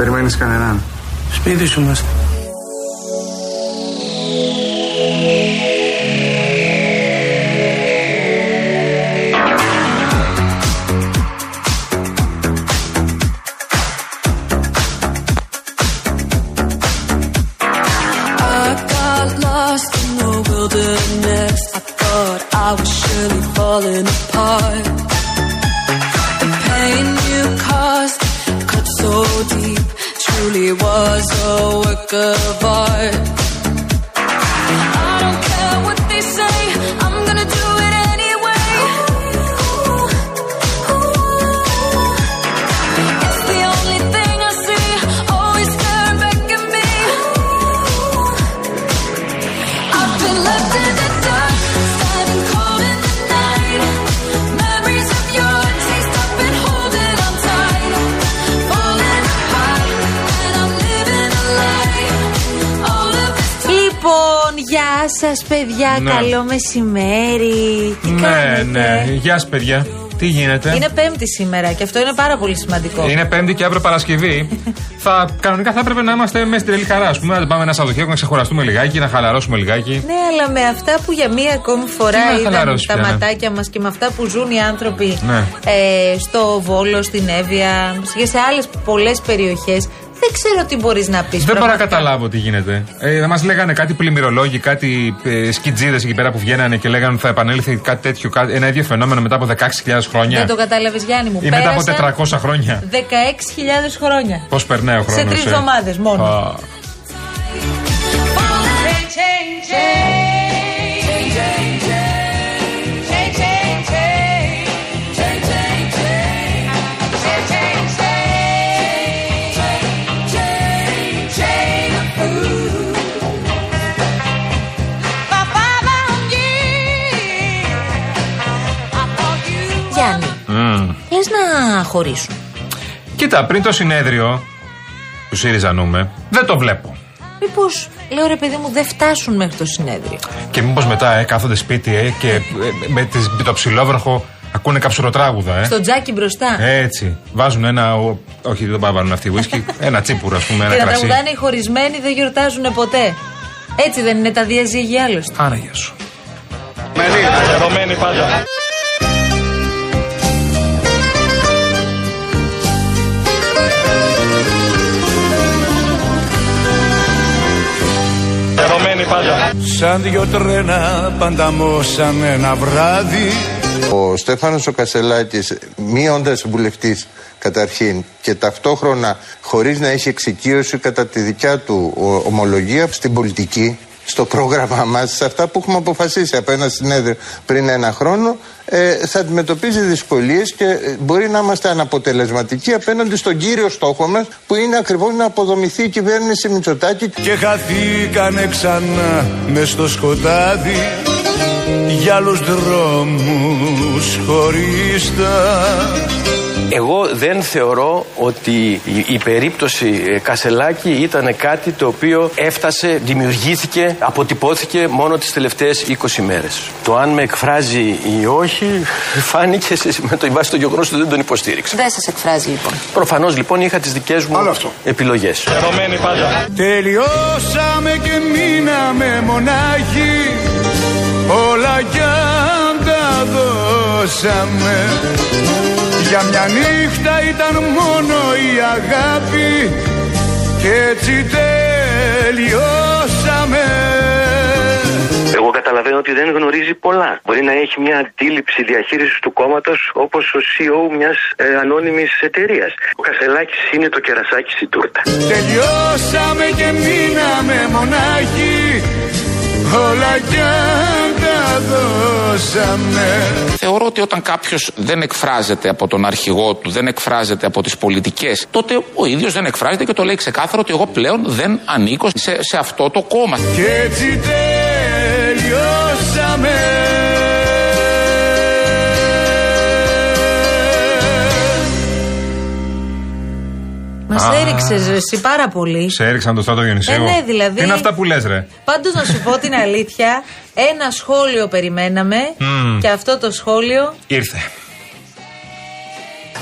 Περιμένεις κανέναν. Σπίτι σου είμαστε. Παιδιά. Ναι. Καλό μεσημέρι. Τι Ναι, κάνετε; ναι. Γεια σας, παιδιά. Τι γίνεται; Είναι Πέμπτη σήμερα και αυτό είναι πάρα πολύ σημαντικό. Είναι Πέμπτη και αύριο Παρασκευή. θα, κανονικά θα έπρεπε να είμαστε μέσα στην τρελή χαρά. Α πούμε, να πάμε ένα Σαββατοκύριακο να ξεχωραστούμε λιγάκι, να χαλαρώσουμε λιγάκι. Ναι, αλλά με αυτά που για μία ακόμη φορά Τι να είδαμε χαλαρώσει τα πια, ναι. ματάκια μας και με αυτά που ζουν οι άνθρωποι Ναι. ε, στο Βόλο, στην Εύβοια και σε άλλες πολλές περιοχές, δεν ξέρω τι μπορείς να πεις. Δεν μπορώ να καταλάβω τι γίνεται. Ε, μας λέγανε κάτι πλημμυρολόγοι, κάτι ε, σκιτζίδες εκεί πέρα που βγαίνανε και λέγανε ότι θα επανέλθει κάτι τέτοιο, κάτι, ένα ίδιο φαινόμενο μετά από 16.000 χρόνια. Δεν το κατάλαβες, Γιάννη μου. Ή μετά από Πέρασαν 400 χρόνια. 16.000 χρόνια. Πώς περνάει ο χρόνος. Σε τρεις εβδομάδες μόνος. Γιάννη, χωρίσουν. Κοίτα, πριν το συνέδριο του ΣΥΡΙΖΑ νούμε, δεν το βλέπω. Μήπως, λέω ρε παιδί μου, δεν φτάσουν μέχρι το συνέδριο. Και μήπως μετά ε, κάθονται σπίτι ε, και ε, με, τις, με το ψηλόβροχο ακούνε καψουροτράγουδα. Ε. Στο τζάκι μπροστά. Έτσι. Βάζουν ένα. ο- όχι, δεν πάει να βάλουν αυτή whisky. ένα τσίπουρο, ας πούμε, ένα και να κρασί. τραγουδάνε οι χωρισμένοι δεν γιορτάζουν ποτέ. Έτσι δεν είναι τα διαζύγια άλλωστε. Άρα γεια σου. Ερωμένη πάντα. Ερωμένη πάντα. Σαν δυο τρένα πανταμώσαν ένα βράδυ Ο Στέφανος ο Κασελάκης, μη όντας βουλευτής καταρχήν και ταυτόχρονα χωρίς να έχει εξοικείωση κατά τη δικιά του ο- ομολογία στην πολιτική, στο πρόγραμμα μας, σε αυτά που έχουμε αποφασίσει από ένα συνέδριο πριν ένα χρόνο, ε, θα αντιμετωπίζει δυσκολίες και ε, μπορεί να είμαστε αναποτελεσματικοί απέναντι στον κύριο στόχο μας που είναι ακριβώς να αποδομηθεί η κυβέρνηση Μητσοτάκη. Και χαθήκανε ξανά μες στο σκοτάδι για άλλους δρόμους χωρίστα Εγώ δεν θεωρώ ότι η, η περίπτωση ε, Κασελάκη ήταν κάτι το οποίο έφτασε, δημιουργήθηκε, αποτυπώθηκε μόνο τις τελευταίες 20 μέρες. Το αν με εκφράζει ή όχι φάνηκε σε, με το βάση το γεγονός ότι δεν τον υποστήριξα. Δεν σας εκφράζει λοιπόν. Προφανώς λοιπόν είχα τις δικές μου επιλογές. Ερωμένη πάντα. Τελειώσαμε και μείναμε μονάχοι όλα κι αν τα δώσαμε για μια νύχτα ήταν μόνο η αγάπη και έτσι τελειώσαμε Εγώ καταλαβαίνω ότι δεν γνωρίζει πολλά. Μπορεί να έχει μια αντίληψη διαχείρισης του κόμματος όπως ο CEO μιας ε, ανώνυμης εταιρείας. Ο Κασελάκης είναι το κερασάκι στη τούρτα. Τελειώσαμε και μείναμε μονάχοι Όλα κι αν τα δώσαμε Θεωρώ ότι όταν κάποιος δεν εκφράζεται από τον αρχηγό του, δεν εκφράζεται από τις πολιτικές, τότε ο ίδιος δεν εκφράζεται και το λέει ξεκάθαρα ότι εγώ πλέον δεν ανήκω σε, σε αυτό το κόμμα. Και έτσι τελειώσαμε έριξε εσύ πάρα πολύ. Σε έριξαν το στράτο Διονυσίου. Ε, ναι, δηλαδή. Τι είναι αυτά που λες, ρε; Πάντως να σου πω την αλήθεια, ένα σχόλιο περιμέναμε Μμμ. και αυτό το σχόλιο Ήρθε.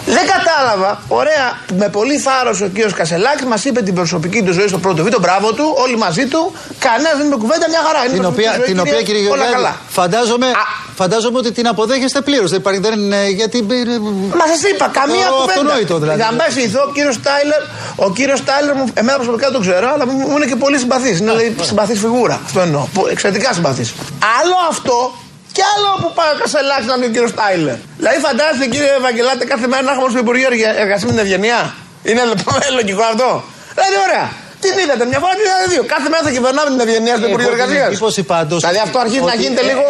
Δεν κατάλαβα. Ωραία, με πολύ θάρρος ο κύριος Κασελάκης μας είπε την προσωπική του ζωή στο πρώτο βίντεο. Μπράβο του, όλοι μαζί του. Κανένας δεν είπε κουβέντα, μια χαρά. Είναι Την προσωπική οποία, ζωή, την οποία κύριε όλα Γεωργιάδη, καλά. φαντάζομαι, φαντάζομαι ότι την αποδέχεστε πλήρως. Δεν υπάρχει, δεν είναι, γιατί. Μα σας είπα, καμία Θεωρώ κουβέντα. αυτονόητο δηλαδή. Για να πάει ηθό, ο κύριος Τάιλερ, ο κύριος Τάιλερ, μου- εμένα προσωπικά δεν τον ξέρω, αλλά μου μου είναι και πολύ συμπαθής. Είναι δηλαδή, συμπαθής φιγούρα. Αυτό εννοώ. Που- Εξαιρετικά συμπαθής. Άλλο αυτό και άλλο που πάει ο Κασελάκη να είναι ο κύριος Τάιλερ. Δηλαδή, φαντάζεστε κύριε Ευαγγελάτε κάθε μέρα να έχουμε στο Υπουργείο Εργασίας με την Ευγενία; Είναι λογικό αυτό; Δηλαδή, ωραία. Την είδατε μια φορά, την είδατε δύο. Κάθε μέρα θα κυβερνά με την Ευγενία στο Υπουργείο Εργασίας. εντύπωση πάντως. Δηλαδή, αυτό αρχίζει να γίνεται λίγο.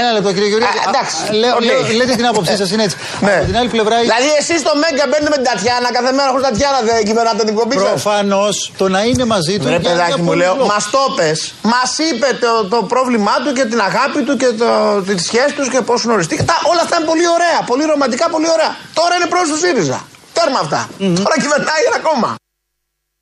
ένα λεπτό κύριε Γεωργιάδη. Α, εντάξει. Α, λέω- Οκ. λέω- λέτε την άποψή σας, είναι έτσι. Ναι. Από την άλλη πλευρά. Δηλαδή, εσείς στο Μέγκα μπαίνετε με την Τατιάνα κάθε μέρα χωρίς Τατιάνα δεν κυβερνάτε την εκπομπή σας; Προφανώς το να είναι μαζί του. Ρε για- παιδάκι για μου πολλούς λέω, λόγους. μας το πες. Μας είπε το, το πρόβλημά του και την αγάπη του και το, τις σχέσεις τους και πώς γνωριστεί. Τα, όλα αυτά είναι πολύ ωραία, πολύ ρομαντικά, πολύ ωραία. Τώρα είναι πρόεδρο του ΣΥΡΙΖΑ. Τέρμα αυτά. Τώρα κυβερνάει ένα κόμμα.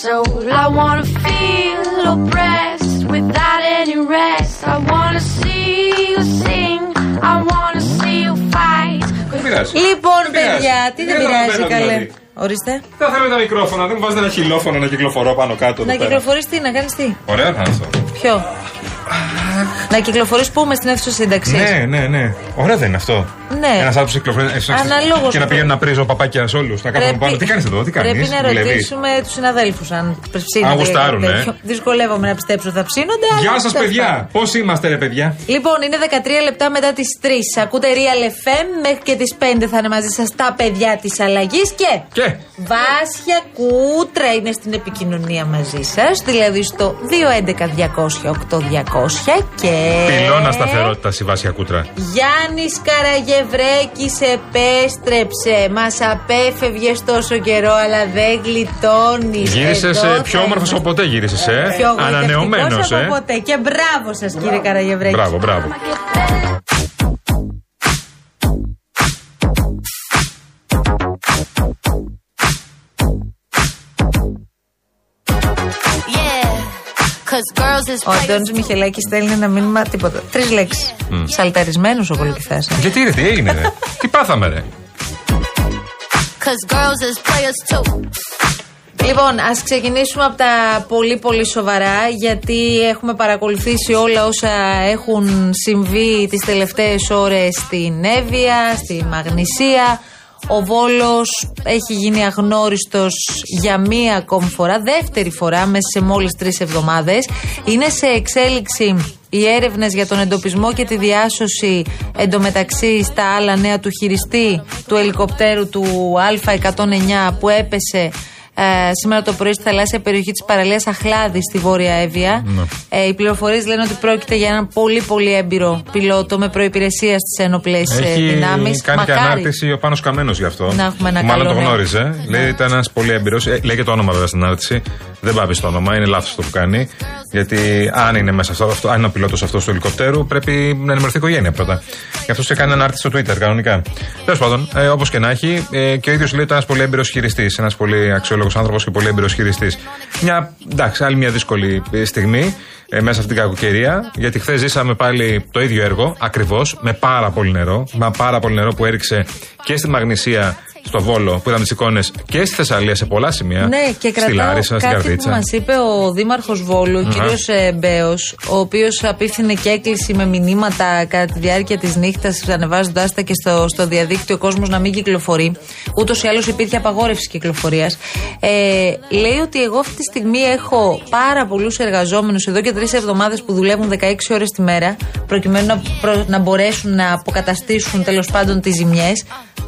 soul. I wanna feel oppressed without any rest. I wanna see you sing. I wanna see you fight. Δεν πειράζει. Λοιπόν, Δεν πειράζει. παιδιά, τι δεν Δεν πειράζει, καταλαβαίνω, καλέ; δηλαδή. Ορίστε. Θα θέλω τα μικρόφωνα, δεν μου βάζετε ένα χιλόφωνο να κυκλοφορώ πάνω κάτω. Να εδώ πέρα. κυκλοφορείς τι, να κάνεις τι; Ωραία θα είναι αυτό. Ποιο; Να κυκλοφορείς που είμαι στην αίθουσα σύνταξης. Ναι, ναι, ναι. Ωραία δεν είναι αυτό. Ναι. Ένας άνθρωπος κυκλοφορεί ε, Αναλόγως και να του. πηγαίνουν να πρίζω παπάκια σε όλους. Να κάθομαι πάνω. Τι κάνεις εδώ, τι κάνεις. Πρέπει να ρωτήσουμε τους συναδέλφους αν ψήνονται. Αν για γουστάρουν, κάτι ε. τέτοιο. Δυσκολεύομαι να πιστέψω ότι θα ψήνονται. αλλά Γεια σας, τέλος παιδιά. πάντων. Πώς είμαστε, ρε παιδιά; Λοιπόν, είναι 13 λεπτά μετά τις 3. Ακούτε Real FM. Μέχρι και τις 5 θα είναι μαζί σας τα παιδιά της αλλαγής. Και. Και; Βάσια Κούτρα είναι στην επικοινωνία μαζί σας. Δηλαδή στο 211-200-8200. Και. Πυλώνα σταθερότητα η Βάσια Κούτρα. Γιάννης Καραγευρέκης επέστρεψε. Μας απέφευγε τόσο καιρό, αλλά δεν γλιτώνεις. Γύρισες πιο όμορφος από ποτέ, γύρισες, ε. Πιο Ανανεωμένος, γοητευτικός από ε. ποτέ. Και μπράβο σας, κύριε Καραγευρέκη. Μπράβο, μπράβο. Ο Αντώνης Μιχελάκη στέλνει ένα μήνυμα τίποτα. Τρεις λέξεις. Μμ. Σαλταρισμένος ο κολοκυθά. Γιατί ρε, τι έγινε, ρε. τι πάθαμε, ρε. Λοιπόν, ας ξεκινήσουμε από τα πολύ πολύ σοβαρά γιατί έχουμε παρακολουθήσει όλα όσα έχουν συμβεί τις τελευταίες ώρες στην Εύβοια, στη Μαγνησία. Ο Βόλος έχει γίνει αγνώριστος για μία ακόμη φορά, δεύτερη φορά μέσα σε μόλις τρεις εβδομάδες. Είναι σε εξέλιξη οι έρευνες για τον εντοπισμό και τη διάσωση εντωμεταξύ στα άλλα νέα του χειριστή του ελικοπτέρου του Α109 που έπεσε ε, σήμερα το πρωί στη θαλάσσια περιοχή της παραλίας Αχλάδης στη Βόρεια Εύβοια. Ναι. Ε, οι πληροφορίες λένε ότι πρόκειται για έναν πολύ πολύ έμπειρο πιλότο με προπηρεσία στις ένοπλε Έχει δυνάμεις. κάνει και ανάρτηση ο Πάνος Καμένος γι' αυτό. Να έχουμε ένα Που Μάλλον καλό το νέο. γνώριζε. Λέει ήταν ένας πολύ έμπειρος. λέει και το όνομα βέβαια στην ανάρτηση. Δεν πάει στο όνομα, είναι λάθος το που κάνει. Γιατί αν είναι μέσα αυτό, αυτό αν είναι ο πιλότος αυτός του ελικοπτέρου, πρέπει να ενημερωθεί η οικογένεια πρώτα. Γι' αυτό σε κάνει ένα άρθρο στο Twitter κανονικά. Τέλος πάντων, ε, όπως και να έχει, ε, και ο ίδιος λέει ότι ένας πολύ έμπειρος χειριστής, ένας πολύ αξιόλογος άνθρωπος και πολύ έμπειρος χειριστής. Μια, εντάξει, άλλη μια δύσκολη ε, στιγμή ε, μέσα αυτή την κακοκαιρία. Γιατί χθες ζήσαμε πάλι το ίδιο έργο, ακριβώς, με πάρα πολύ νερό. Με πάρα πολύ νερό που έριξε και στη Μαγνησία στο Βόλο που είδαμε τι εικόνες και στη Θεσσαλία σε πολλά σημεία. Ναι, και στη κρατάω Λάρισα, στην κάτι που Καρδίτσα. μας είπε ο Δήμαρχος Βόλου, ο Μμμ. κύριος Μπέος, ο οποίος απίθυνε και έκκληση με μηνύματα κατά τη διάρκεια της νύχτας, ανεβάζοντάς τα και στο, στο διαδίκτυο ο κόσμος να μην κυκλοφορεί. Ούτως ή άλλως υπήρχε απαγόρευση κυκλοφορίας. Ε, λέει ότι εγώ αυτή τη στιγμή έχω πάρα πολλούς εργαζόμενους εδώ και τρεις εβδομάδες που δουλεύουν 16 ώρες τη μέρα, προκειμένου να, προ- να μπορέσουν να αποκαταστήσουν τέλος πάντων τις ζημιές.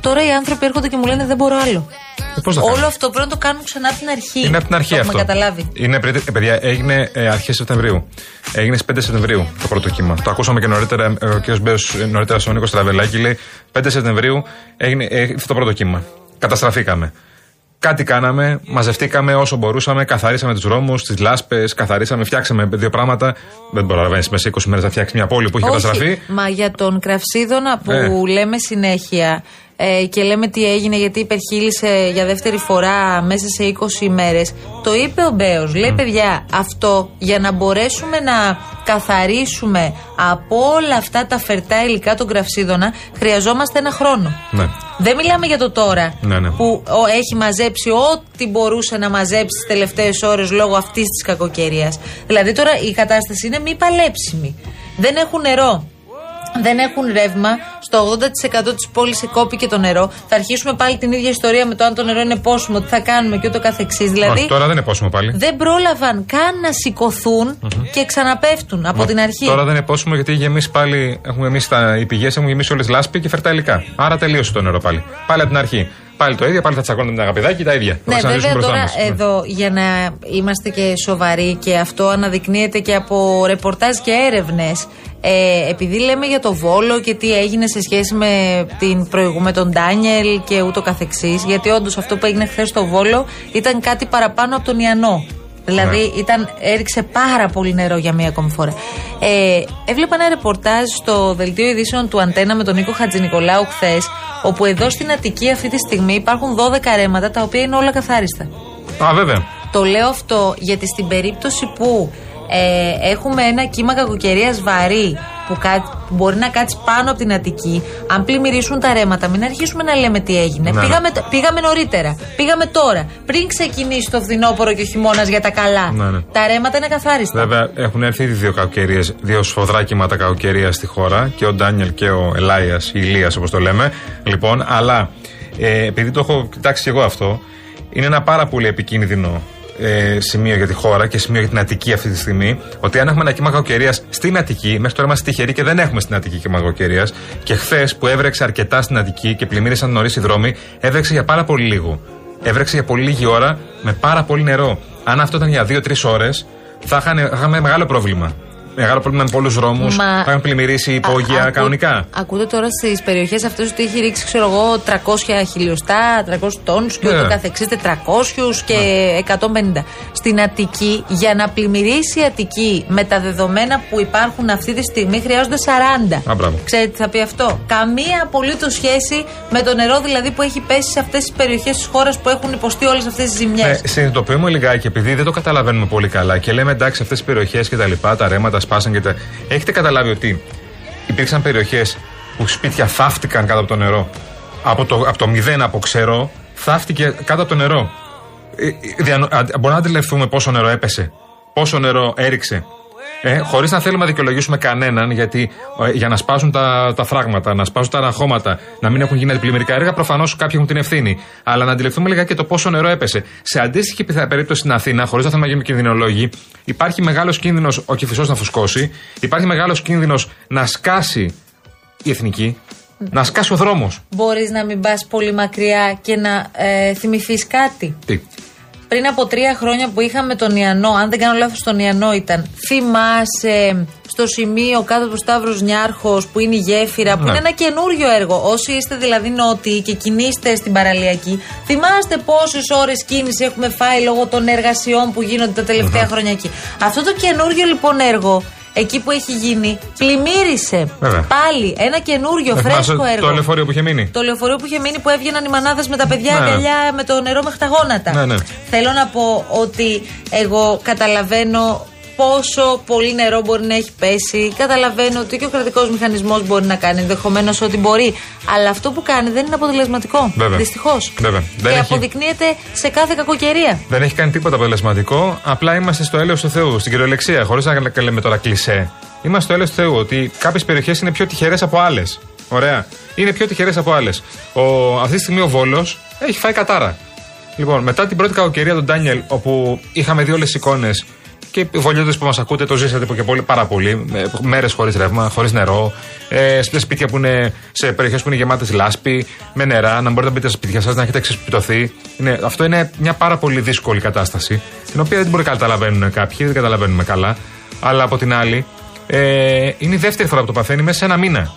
Τώρα οι άνθρωποι έρχονται και μου λένε δεν μπορώ άλλο. Ε, πώς θα Όλο κάνουμε. αυτό πρέπει να το κάνουν ξανά από την αρχή. Είναι από την αρχή το αυτό. Έχουμε καταλάβει. Είναι, πριν- ε, παιδιά, έγινε ε, αρχές Σεπτεμβρίου. Έγινε στις 5 Σεπτεμβρίου το πρώτο κύμα. Το ακούσαμε και νωρίτερα. ε, Ο κ. Μπέος νωρίτερα στον Νίκο Στραβελάκη λέει 5 Σεπτεμβρίου έγινε ε, ήρθε το πρώτο κύμα. Καταστραφήκαμε. Κάτι κάναμε, μαζευτήκαμε όσο μπορούσαμε, καθαρίσαμε τους δρόμους, τις λάσπες, καθαρίσαμε, φτιάξαμε δύο πράγματα. Δεν προλαβαίνεις μέσα σε 20 μέρες να φτιάξεις μια πόλη που έχει καταστραφεί. Όχι, μα για τον Κραυσίδωνα που Ε. λέμε συνέχεια ε, και λέμε τι έγινε γιατί υπερχείλησε για δεύτερη φορά μέσα σε 20 ημέρες το είπε ο Μπέος λέει παιδιά αυτό για να μπορέσουμε να καθαρίσουμε από όλα αυτά τα φερτά υλικά τον Κραυσίδωνα χρειαζόμαστε ένα χρόνο Ναι. δεν μιλάμε για το τώρα Ναι, ναι. που ο, έχει μαζέψει ό,τι μπορούσε να μαζέψει τις τελευταίες ώρες λόγω αυτής της κακοκαιρίας. Δηλαδή τώρα η κατάσταση είναι μη παλέψιμη. Δεν έχουν νερό. Δεν έχουν ρεύμα. Στο 80% της πόλης εκόπηκε το νερό. Θα αρχίσουμε πάλι την ίδια ιστορία με το αν το νερό είναι πόσιμο, τι θα κάνουμε και ούτω καθεξής. Δηλαδή Όχι, τώρα δεν είναι πόσιμο πάλι. δεν πρόλαβαν καν να σηκωθούν και ξαναπέφτουν από Μα την αρχή. Τώρα δεν είναι πόσιμο γιατί έχει γεμίσει πάλι. Έχουμε γεμίσει τα, οι πηγές, έχουν γεμίσει όλες λάσπη και φερτά υλικά. Άρα τελείωσε το νερό πάλι. Πάλι από την αρχή. Πάλι το ίδιο, πάλι θα τσακώνουμε με την αγαπηδάκι τα ίδια. Θα Ναι, ξαναζήσουμε βέβαια μπροστά τώρα μας. εδώ για να είμαστε και σοβαροί και αυτό αναδεικνύεται και από ρεπορτάζ και έρευνες. Ε, επειδή λέμε για το Βόλο και τι έγινε σε σχέση με, την προηγου- με τον Ντάνιελ και ούτω καθεξής γιατί όντως αυτό που έγινε χθες στο Βόλο ήταν κάτι παραπάνω από τον Ιαννό Δηλαδή Ναι. ήταν, έριξε πάρα πολύ νερό για μία ακόμη φορά. Ε, έβλεπα ένα ρεπορτάζ στο δελτίο ειδήσεων του Αντένα με τον Νίκο Χατζηνικολάου χθες, όπου εδώ στην Αττική αυτή τη στιγμή υπάρχουν 12 ρέματα τα οποία είναι όλα καθάριστα. Α, βέβαια. Το λέω αυτό γιατί στην περίπτωση που ε, έχουμε ένα κύμα κακοκαιρίας βαρύ που, κά- που μπορεί να κάτσει πάνω από την Αττική, αν πλημμυρίσουν τα ρέματα, μην αρχίσουμε να λέμε τι έγινε. Ναι, ναι. πήγαμε, τ- πήγαμε νωρίτερα. Πήγαμε τώρα. Πριν ξεκινήσει το φθινόπωρο και ο χειμώνας για τα καλά. Ναι, ναι. Τα ρέματα είναι καθάριστα. Βέβαια, έχουν έρθει ήδη δύο κακοκαιρίες, δύο σφοδρά κύματα κακοκαιρίας στη χώρα. Και ο Ντάνιελ και ο Ελάιας, η Ηλίας όπως το λέμε. Λοιπόν, αλλά ε, επειδή το έχω κοιτάξει και εγώ αυτό, είναι ένα πάρα πολύ επικίνδυνο ε, σημείο για τη χώρα και σημείο για την Αττική αυτή τη στιγμή. Ότι αν έχουμε ένα κύμα κακοκαιρίας στην Αττική, μέχρι τώρα είμαστε τυχεροί και δεν έχουμε στην Αττική κύμα κακοκαιρίας. Και χθες που έβρεξε αρκετά στην Αττική και πλημμύρισαν νωρίς οι δρόμοι, έβρεξε για πάρα πολύ λίγο. Έβρεξε για πολύ λίγη ώρα με πάρα πολύ νερό. Αν αυτό ήταν για 2-3 ώρες, θα είχαν- θα είχαμε μεγάλο πρόβλημα. Μεγάλο πρόβλημα με πολλούς δρόμους. Μα- Θα είχαν πλημμυρίσει υπόγεια Α- ακού- κανονικά. Ακούτε τώρα στις περιοχές αυτές ότι έχει ρίξει, ξέρω εγώ, 300 χιλιοστά, 300 τόνους και Ναι. ούτω καθεξής, 400 και 150. Στην Αττική, για να πλημμυρίσει η Αττική με τα δεδομένα που υπάρχουν αυτή τη στιγμή, χρειάζονται 40. Α, μπράβο. Ξέρετε τι θα πει αυτό; Καμία απολύτως σχέση με το νερό δηλαδή που έχει πέσει σε αυτές τις περιοχές της χώρας που έχουν υποστεί όλες αυτές τις ζημιές. Ναι, συνειδητοποιούμε λιγάκι, επειδή δεν το καταλαβαίνουμε πολύ καλά και λέμε εντάξει, αυτές τις περιοχές και τα λοιπά, τα ρέματα σπάσαν και τα. Έχετε καταλάβει ότι υπήρξαν περιοχές που σπίτια θαύτηκαν κάτω από το νερό; Από το, από το μηδέν, από ξερό, θαύτηκε κάτω από το νερό. Ε, ε, διανο- α, Μπορούμε να αντιληφθούμε πόσο νερό έπεσε, πόσο νερό έριξε. Ε, Χωρίς να θέλουμε να δικαιολογήσουμε κανέναν, γιατί ε, για να σπάσουν τα, τα φράγματα, να σπάσουν τα αναχώματα, να μην έχουν γίνει αντιπλημμυρικά έργα, προφανώς κάποιοι έχουν την ευθύνη. Αλλά να αντιληφθούμε λίγα και το πόσο νερό έπεσε. Σε αντίστοιχη πιθα- περίπτωση στην Αθήνα, χωρίς να θέλουμε να γίνουμε κινδυνολόγοι, υπάρχει μεγάλος κίνδυνος ο κυφισός να φουσκώσει, υπάρχει μεγάλος κίνδυνος να σκάσει η εθνική, να σκάσει ο δρόμος. Μπορείς να μην πας πολύ μακριά και να ε, θυμηθείς κάτι; Τι; Πριν από τρία χρόνια που είχαμε τον Ιαννό, αν δεν κάνω λάθος, τον Ιαννό ήταν. Θυμάσαι στο σημείο κάτω από Σταύρος Νιάρχος που είναι η γέφυρα, που Ναι. είναι ένα καινούριο έργο. Όσοι είστε δηλαδή νότιοι και κινείστε στην παραλιακή, θυμάστε πόσες ώρες κίνηση έχουμε φάει λόγω των εργασιών που γίνονται τα τελευταία χρόνια εκεί. Αυτό το καινούριο λοιπόν έργο. Εκεί που έχει γίνει, πλημμύρισε Βέβαια. πάλι ένα καινούριο Ε, θυμάσαι φρέσκο έργο. Το λεωφορείο που είχε μείνει; Το λεωφορείο που είχε μείνει που έβγαιναν οι μανάδες με τα παιδιά Ναι. αγκαλιά με το νερό μέχρι τα γόνατα. Ναι, ναι. Θέλω να πω ότι εγώ καταλαβαίνω πόσο πολύ νερό μπορεί να έχει πέσει. Καταλαβαίνω ότι και ο κρατικός μηχανισμός μπορεί να κάνει ενδεχομένως ό,τι μπορεί. Αλλά αυτό που κάνει δεν είναι αποτελεσματικό. Βέβαια. Δυστυχώς. Βέβαια. Δεν Και έχει- αποδεικνύεται σε κάθε κακοκαιρία. Δεν έχει κάνει τίποτα αποτελεσματικό. Απλά είμαστε στο έλεος του Θεού, στην κυριολεξία. Χωρίς να λέμε τώρα κλισέ. Είμαστε στο έλεος του Θεού. Ότι κάποιες περιοχές είναι πιο τυχερές από άλλες. Ωραία. Είναι πιο τυχερές από άλλες. Αυτή τη στιγμή ο Βόλος έχει φάει κατάρα. Λοιπόν, μετά την πρώτη κακοκαιρία του Ντάνιελ, όπου είχαμε δει όλες τις εικόνες και οι βολιώτε που μας ακούτε το ζήσατε και πολύ, πάρα πολύ. Μέρες χωρίς ρεύμα, χωρίς νερό. Ε, σε σπίτια που είναι σε περιοχές που είναι γεμάτες λάσπη, με νερά, να μπορείτε να μπείτε στα σπίτια σας, να έχετε ξεσπιτωθεί. Είναι, αυτό είναι μια πάρα πολύ δύσκολη κατάσταση, την οποία δεν μπορεί να καταλαβαίνουν κάποιοι, δεν καταλαβαίνουμε καλά. Αλλά από την άλλη, ε, είναι η δεύτερη φορά που το παθαίνει μέσα σε ένα μήνα.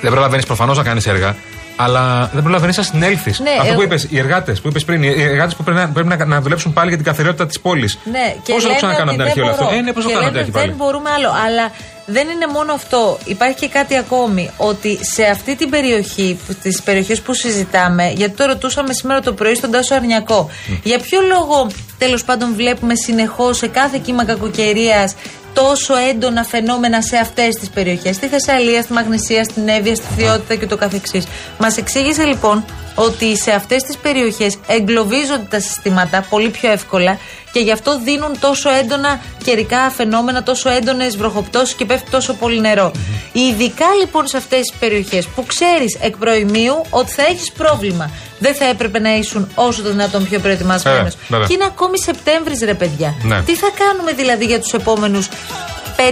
Δεν προλαβαίνεις προφανώς να κάνεις έργα, αλλά δεν προλαβαίνει να συνέλθει. Ναι, Αυτό εγώ- που είπες, οι εργάτες που είπες πριν, οι εργάτες που πρέπει να, πρέπει να, να δουλέψουν πάλι για την καθαριότητα της πόλης. Ναι, και Πώ θα το λένε ξανακάνω ότι από την αρχή δεν όλο αυτό; μπορώ. Ε, ναι, πώ το Και κάνω λένε από την αρχή ότι πάλι. Δεν μπορούμε άλλο. Αλλά δεν είναι μόνο αυτό. Υπάρχει και κάτι ακόμη. Ότι σε αυτή την περιοχή, τις περιοχές που συζητάμε, γιατί το ρωτούσαμε σήμερα το πρωί στον Τάσο Αρνιακό, για ποιο λόγο τέλος πάντων βλέπουμε συνεχώς σε κάθε κύμα κακοκαιρίας τόσο έντονα φαινόμενα σε αυτές τις περιοχές. Στη Θεσσαλία, στη Μαγνησία, στην Εύβοια, στη Θειότητα και το καθεξής. Μας εξήγησε λοιπόν ότι σε αυτές τις περιοχές εγκλωβίζονται τα συστήματα πολύ πιο εύκολα και γι' αυτό δίνουν τόσο έντονα καιρικά φαινόμενα, τόσο έντονες βροχοπτώσεις και πέφτει τόσο πολύ νερό. Ειδικά λοιπόν σε αυτές τις περιοχές που ξέρεις εκ προημίου ότι θα έχεις πρόβλημα. Δεν θα έπρεπε να ήσουν όσο το δυνατόν πιο προετοιμασμένος. Βέβαια, βέβαια. Και είναι ακόμη Σεπτέμβρης, ρε παιδιά. Ναι. Τι θα κάνουμε δηλαδή για τους επόμενους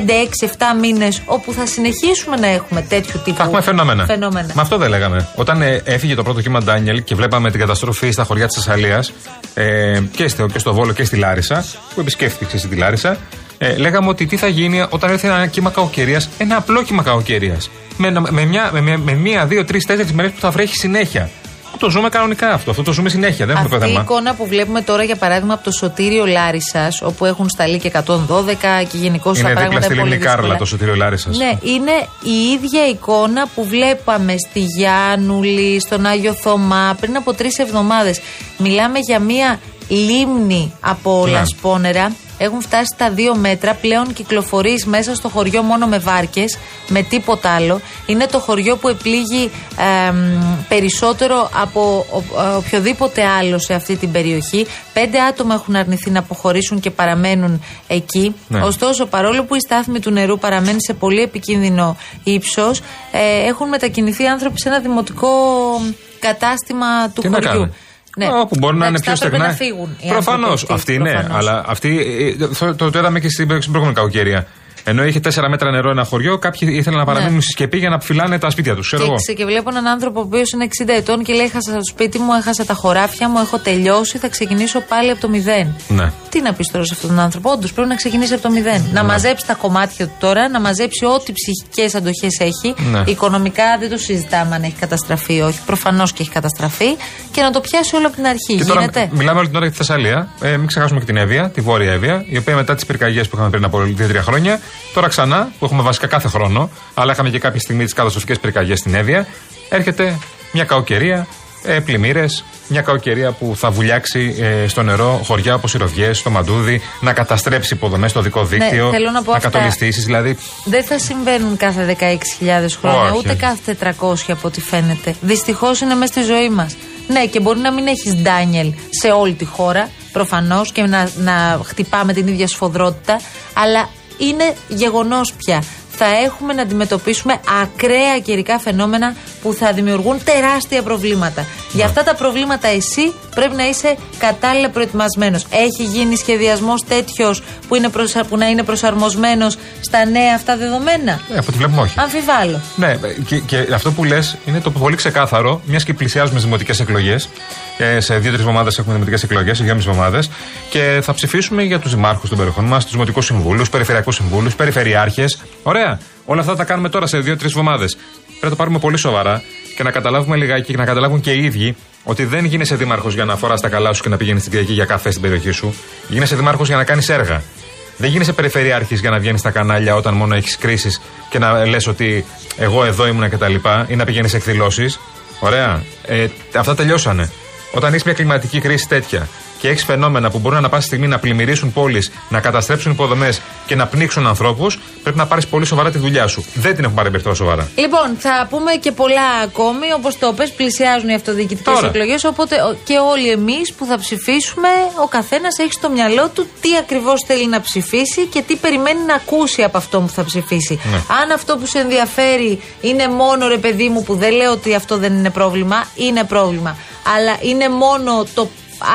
5, 6, 7 μήνες όπου θα συνεχίσουμε να έχουμε τέτοιου τύπου Θα έχουμε φαινόμενα. φαινόμενα. Με αυτό δεν λέγαμε. Όταν ε, έφυγε το πρώτο κύμα Ντάνιελ και βλέπαμε την καταστροφή στα χωριά της Θεσσαλίας ε, και, στο, και στο Βόλο και στη Λάρισα, που επισκέφθηκε στη Λάρισα, ε, λέγαμε ότι τι θα γίνει όταν έρθει ένα κύμα κακοκαιρίας, ένα απλό κύμα κακοκαιρίας. Με, με, μια, με, με, με μία, δύο, τρεις, τέσσερις μέρες που θα βρέχει συνέχεια. Το ζούμε κανονικά αυτό. Αυτό το ζούμε συνέχεια. Δεν έχουμε Αυτή η θέμα. εικόνα που βλέπουμε τώρα, για παράδειγμα, από το σωτήριο Λάρισας, όπου έχουν σταλεί και 112 και γενικώς τα Είναι δίπλα πράγματα στη είναι πολύ Λιμνή Κάρλα δύσκολα. το σωτήριο Λάρισας. Ναι, είναι η ίδια εικόνα που βλέπαμε στη Γιάννουλη, στον Άγιο Θωμά πριν από τρεις εβδομάδες. Μιλάμε για μία λίμνη από Ναι. λασπόνερα. Έχουν φτάσει στα δύο μέτρα. Πλέον κυκλοφορείς μέσα στο χωριό μόνο με βάρκες, με τίποτα άλλο. Είναι το χωριό που επλήγει εμ, περισσότερο από ο- ε, οποιοδήποτε άλλο σε αυτή την περιοχή. Πέντε άτομα έχουν αρνηθεί να αποχωρήσουν και παραμένουν εκεί. Ναι. Ωστόσο, παρόλο που η στάθμη του νερού παραμένει σε πολύ επικίνδυνο ύψος, ε, έχουν μετακινηθεί άνθρωποι σε ένα δημοτικό κατάστημα του Τι να χωριού. κάνουν. Όπου μπορεί να είναι Εντάξει, πιο θα έπρεπε στεγνά. να φύγουν οι Προφανώς. άνθρωποι Αυτή ναι, προφανώς. αλλά αυτή. ε, Το, το, το είδαμε και στην, στην προηγούμενη κακοκαιρία. Ενώ είχε 4 μέτρα νερό ένα χωριό, κάποιοι ήθελαν να παραμείνουν Ναι. στη σκεπή για να φυλάνε τα σπίτια τους. Ξέρω Και, εγώ. ξε- και βλέπω έναν άνθρωπο ο οποίος είναι 60 ετών και λέει: Έχασα το σπίτι μου, έχασα τα χωράφια μου, έχω τελειώσει, θα ξεκινήσω πάλι από το μηδέν. Ναι. Τι να πεις τώρα σε αυτόν τον άνθρωπο, Όντως πρέπει να ξεκινήσει από το μηδέν. Ναι. Να μαζέψει τα κομμάτια του τώρα, να μαζέψει ό,τι ψυχικές αντοχές έχει. Ναι. Οικονομικά δεν το συζητάμε αν έχει καταστραφεί ή όχι. Προφανώς και έχει καταστραφεί. Και να το πιάσει όλο από την αρχή. Και τώρα Γίνεται. μιλάμε όλη την ώρα για τη Θεσσαλία. Ε, μην ξεχάσουμε και την Εύβοια, τη Βόρεια Εύβοια, η οποία μετά τις πυρκαγιές που είχαμε πριν από 2-3 χρόνια, τώρα ξανά, που έχουμε βασικά κάθε χρόνο, αλλά είχαμε και κάποια στιγμή τις καταστροφικές πυρκαγιές στην Εύβοια, έρχεται μια κακοκαιρία, ε, πλημμύρες, μια κακοκαιρία που θα βουλιάξει ε, στο νερό χωριά όπως οι Ροδιέ, στο Μαντούδι, να καταστρέψει υποδομές στο δικό δίκτυο, Ναι, θέλω να πω αυτά. κατολιστήσεις. Δηλαδή, Δεν θα συμβαίνουν κάθε 16.000 χρόνια, Όχι, ούτε όχι. κάθε 400 από ό,τι φαίνεται. Δυστυχώς είναι μέσα στη ζωή μας. Ναι, και μπορεί να μην έχεις Ντάνιελ σε όλη τη χώρα, προφανώς, και να, να χτυπάμε την ίδια σφοδρότητα, αλλά είναι γεγονός πια. Θα έχουμε να αντιμετωπίσουμε ακραία καιρικά φαινόμενα που θα δημιουργούν τεράστια προβλήματα. Για αυτά τα προβλήματα εσύ πρέπει να είσαι κατάλληλα προετοιμασμένος. Έχει γίνει σχεδιασμός τέτοιος που, είναι προσα- που να είναι προσαρμοσμένος στα νέα αυτά δεδομένα; Ε, από ό,τι βλέπουμε όχι. Αμφιβάλλω. Ναι, και, και αυτό που λες είναι το πολύ ξεκάθαρο, μιας και πλησιάζουμε στις δημοτικές εκλογές. Ε, σε δύο-τρεις εβδομάδες έχουμε δημοτικές εκλογές, σε δυόμιση εβδομάδες. Και θα ψηφίσουμε για τους δημάρχους των περιοχών μας, τους δημοτικούς συμβούλους, περιφερειακούς συμβούλους, περιφερειάρχες. Ωραία. Όλα αυτά θα τα κάνουμε τώρα σε δύο-τρεις εβδομάδε. Πρέπει να το πάρουμε πολύ σοβαρά και να καταλάβουμε λιγάκι και να καταλάβουν και οι ίδιοι ότι δεν γίνεσαι δήμαρχος για να φοράς τα καλά σου και να πηγαίνεις στην Κυριακή για καφέ στην περιοχή σου. Γίνεσαι δήμαρχος για να κάνεις έργα. Δεν γίνεσαι περιφερειάρχης για να βγαίνεις στα κανάλια όταν μόνο έχεις κρίσεις και να λες ότι εγώ εδώ ήμουνα κτλ. ή να πηγαίνεις σε εκδηλώσεις. Ωραία. Ε, αυτά τελειώσανε. Όταν έχεις μια κλιματική κρίση τέτοια και έχει φαινόμενα που μπορούν ανα πάσα στιγμή να πλημμυρίσουν πόλεις, να καταστρέψουν υποδομές και να πνίξουν ανθρώπους, πρέπει να πάρεις πολύ σοβαρά τη δουλειά σου. Δεν την έχουν πάρει περισσότερο σοβαρά. Λοιπόν, θα πούμε και πολλά ακόμη. Όπως το πες, πλησιάζουν οι αυτοδιοικητικές Τώρα. εκλογές. Οπότε ο- και όλοι εμείς που θα ψηφίσουμε, ο καθένας έχει στο μυαλό του τι ακριβώς θέλει να ψηφίσει και τι περιμένει να ακούσει από αυτό που θα ψηφίσει. Ναι. Αν αυτό που σε ενδιαφέρει είναι μόνο ρε παιδί μου, που δεν λέω ότι αυτό δεν είναι πρόβλημα, είναι πρόβλημα. Αλλά είναι μόνο το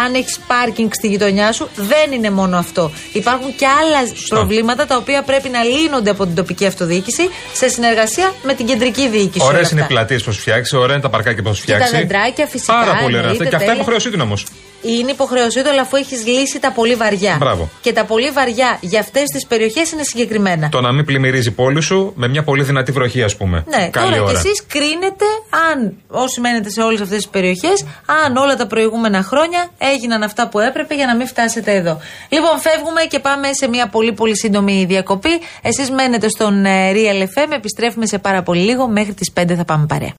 αν έχεις πάρκινγκ στη γειτονιά σου, δεν είναι μόνο αυτό. Υπάρχουν και άλλα προβλήματα τα οποία πρέπει να λύνονται από την τοπική αυτοδιοίκηση σε συνεργασία με την κεντρική διοίκηση. Ωραίες όλα είναι οι αυτά. πλατείες που φτιάξει, ωραία είναι τα παρκάκια που τα φτιάξει. δεντράκια φυσικά, Πάρα πολύ ωραία. εννοείται, Και αυτά είναι τέλεια. υποχρέωσή του όμως. Είναι υποχρέωσή του, αλλά αφού έχεις λύσει τα πολύ βαριά. Μπράβο. Και τα πολύ βαριά για αυτές τις περιοχές είναι συγκεκριμένα. Το να μην πλημμυρίζει η πόλη σου με μια πολύ δυνατή βροχή, ας πούμε. Ναι, Καλή τώρα ώρα. εσείς κρίνετε αν, όσοι μένετε σε όλες αυτές τις περιοχές, αν όλα τα προηγούμενα χρόνια έγιναν αυτά που έπρεπε για να μην φτάσετε εδώ. Λοιπόν, φεύγουμε και πάμε σε μια πολύ πολύ σύντομη διακοπή. Εσείς μένετε στον ε, Real FM, επιστρέφουμε σε πάρα πολύ λίγο. Μέχρι τις 5 θα πάμε παρέα.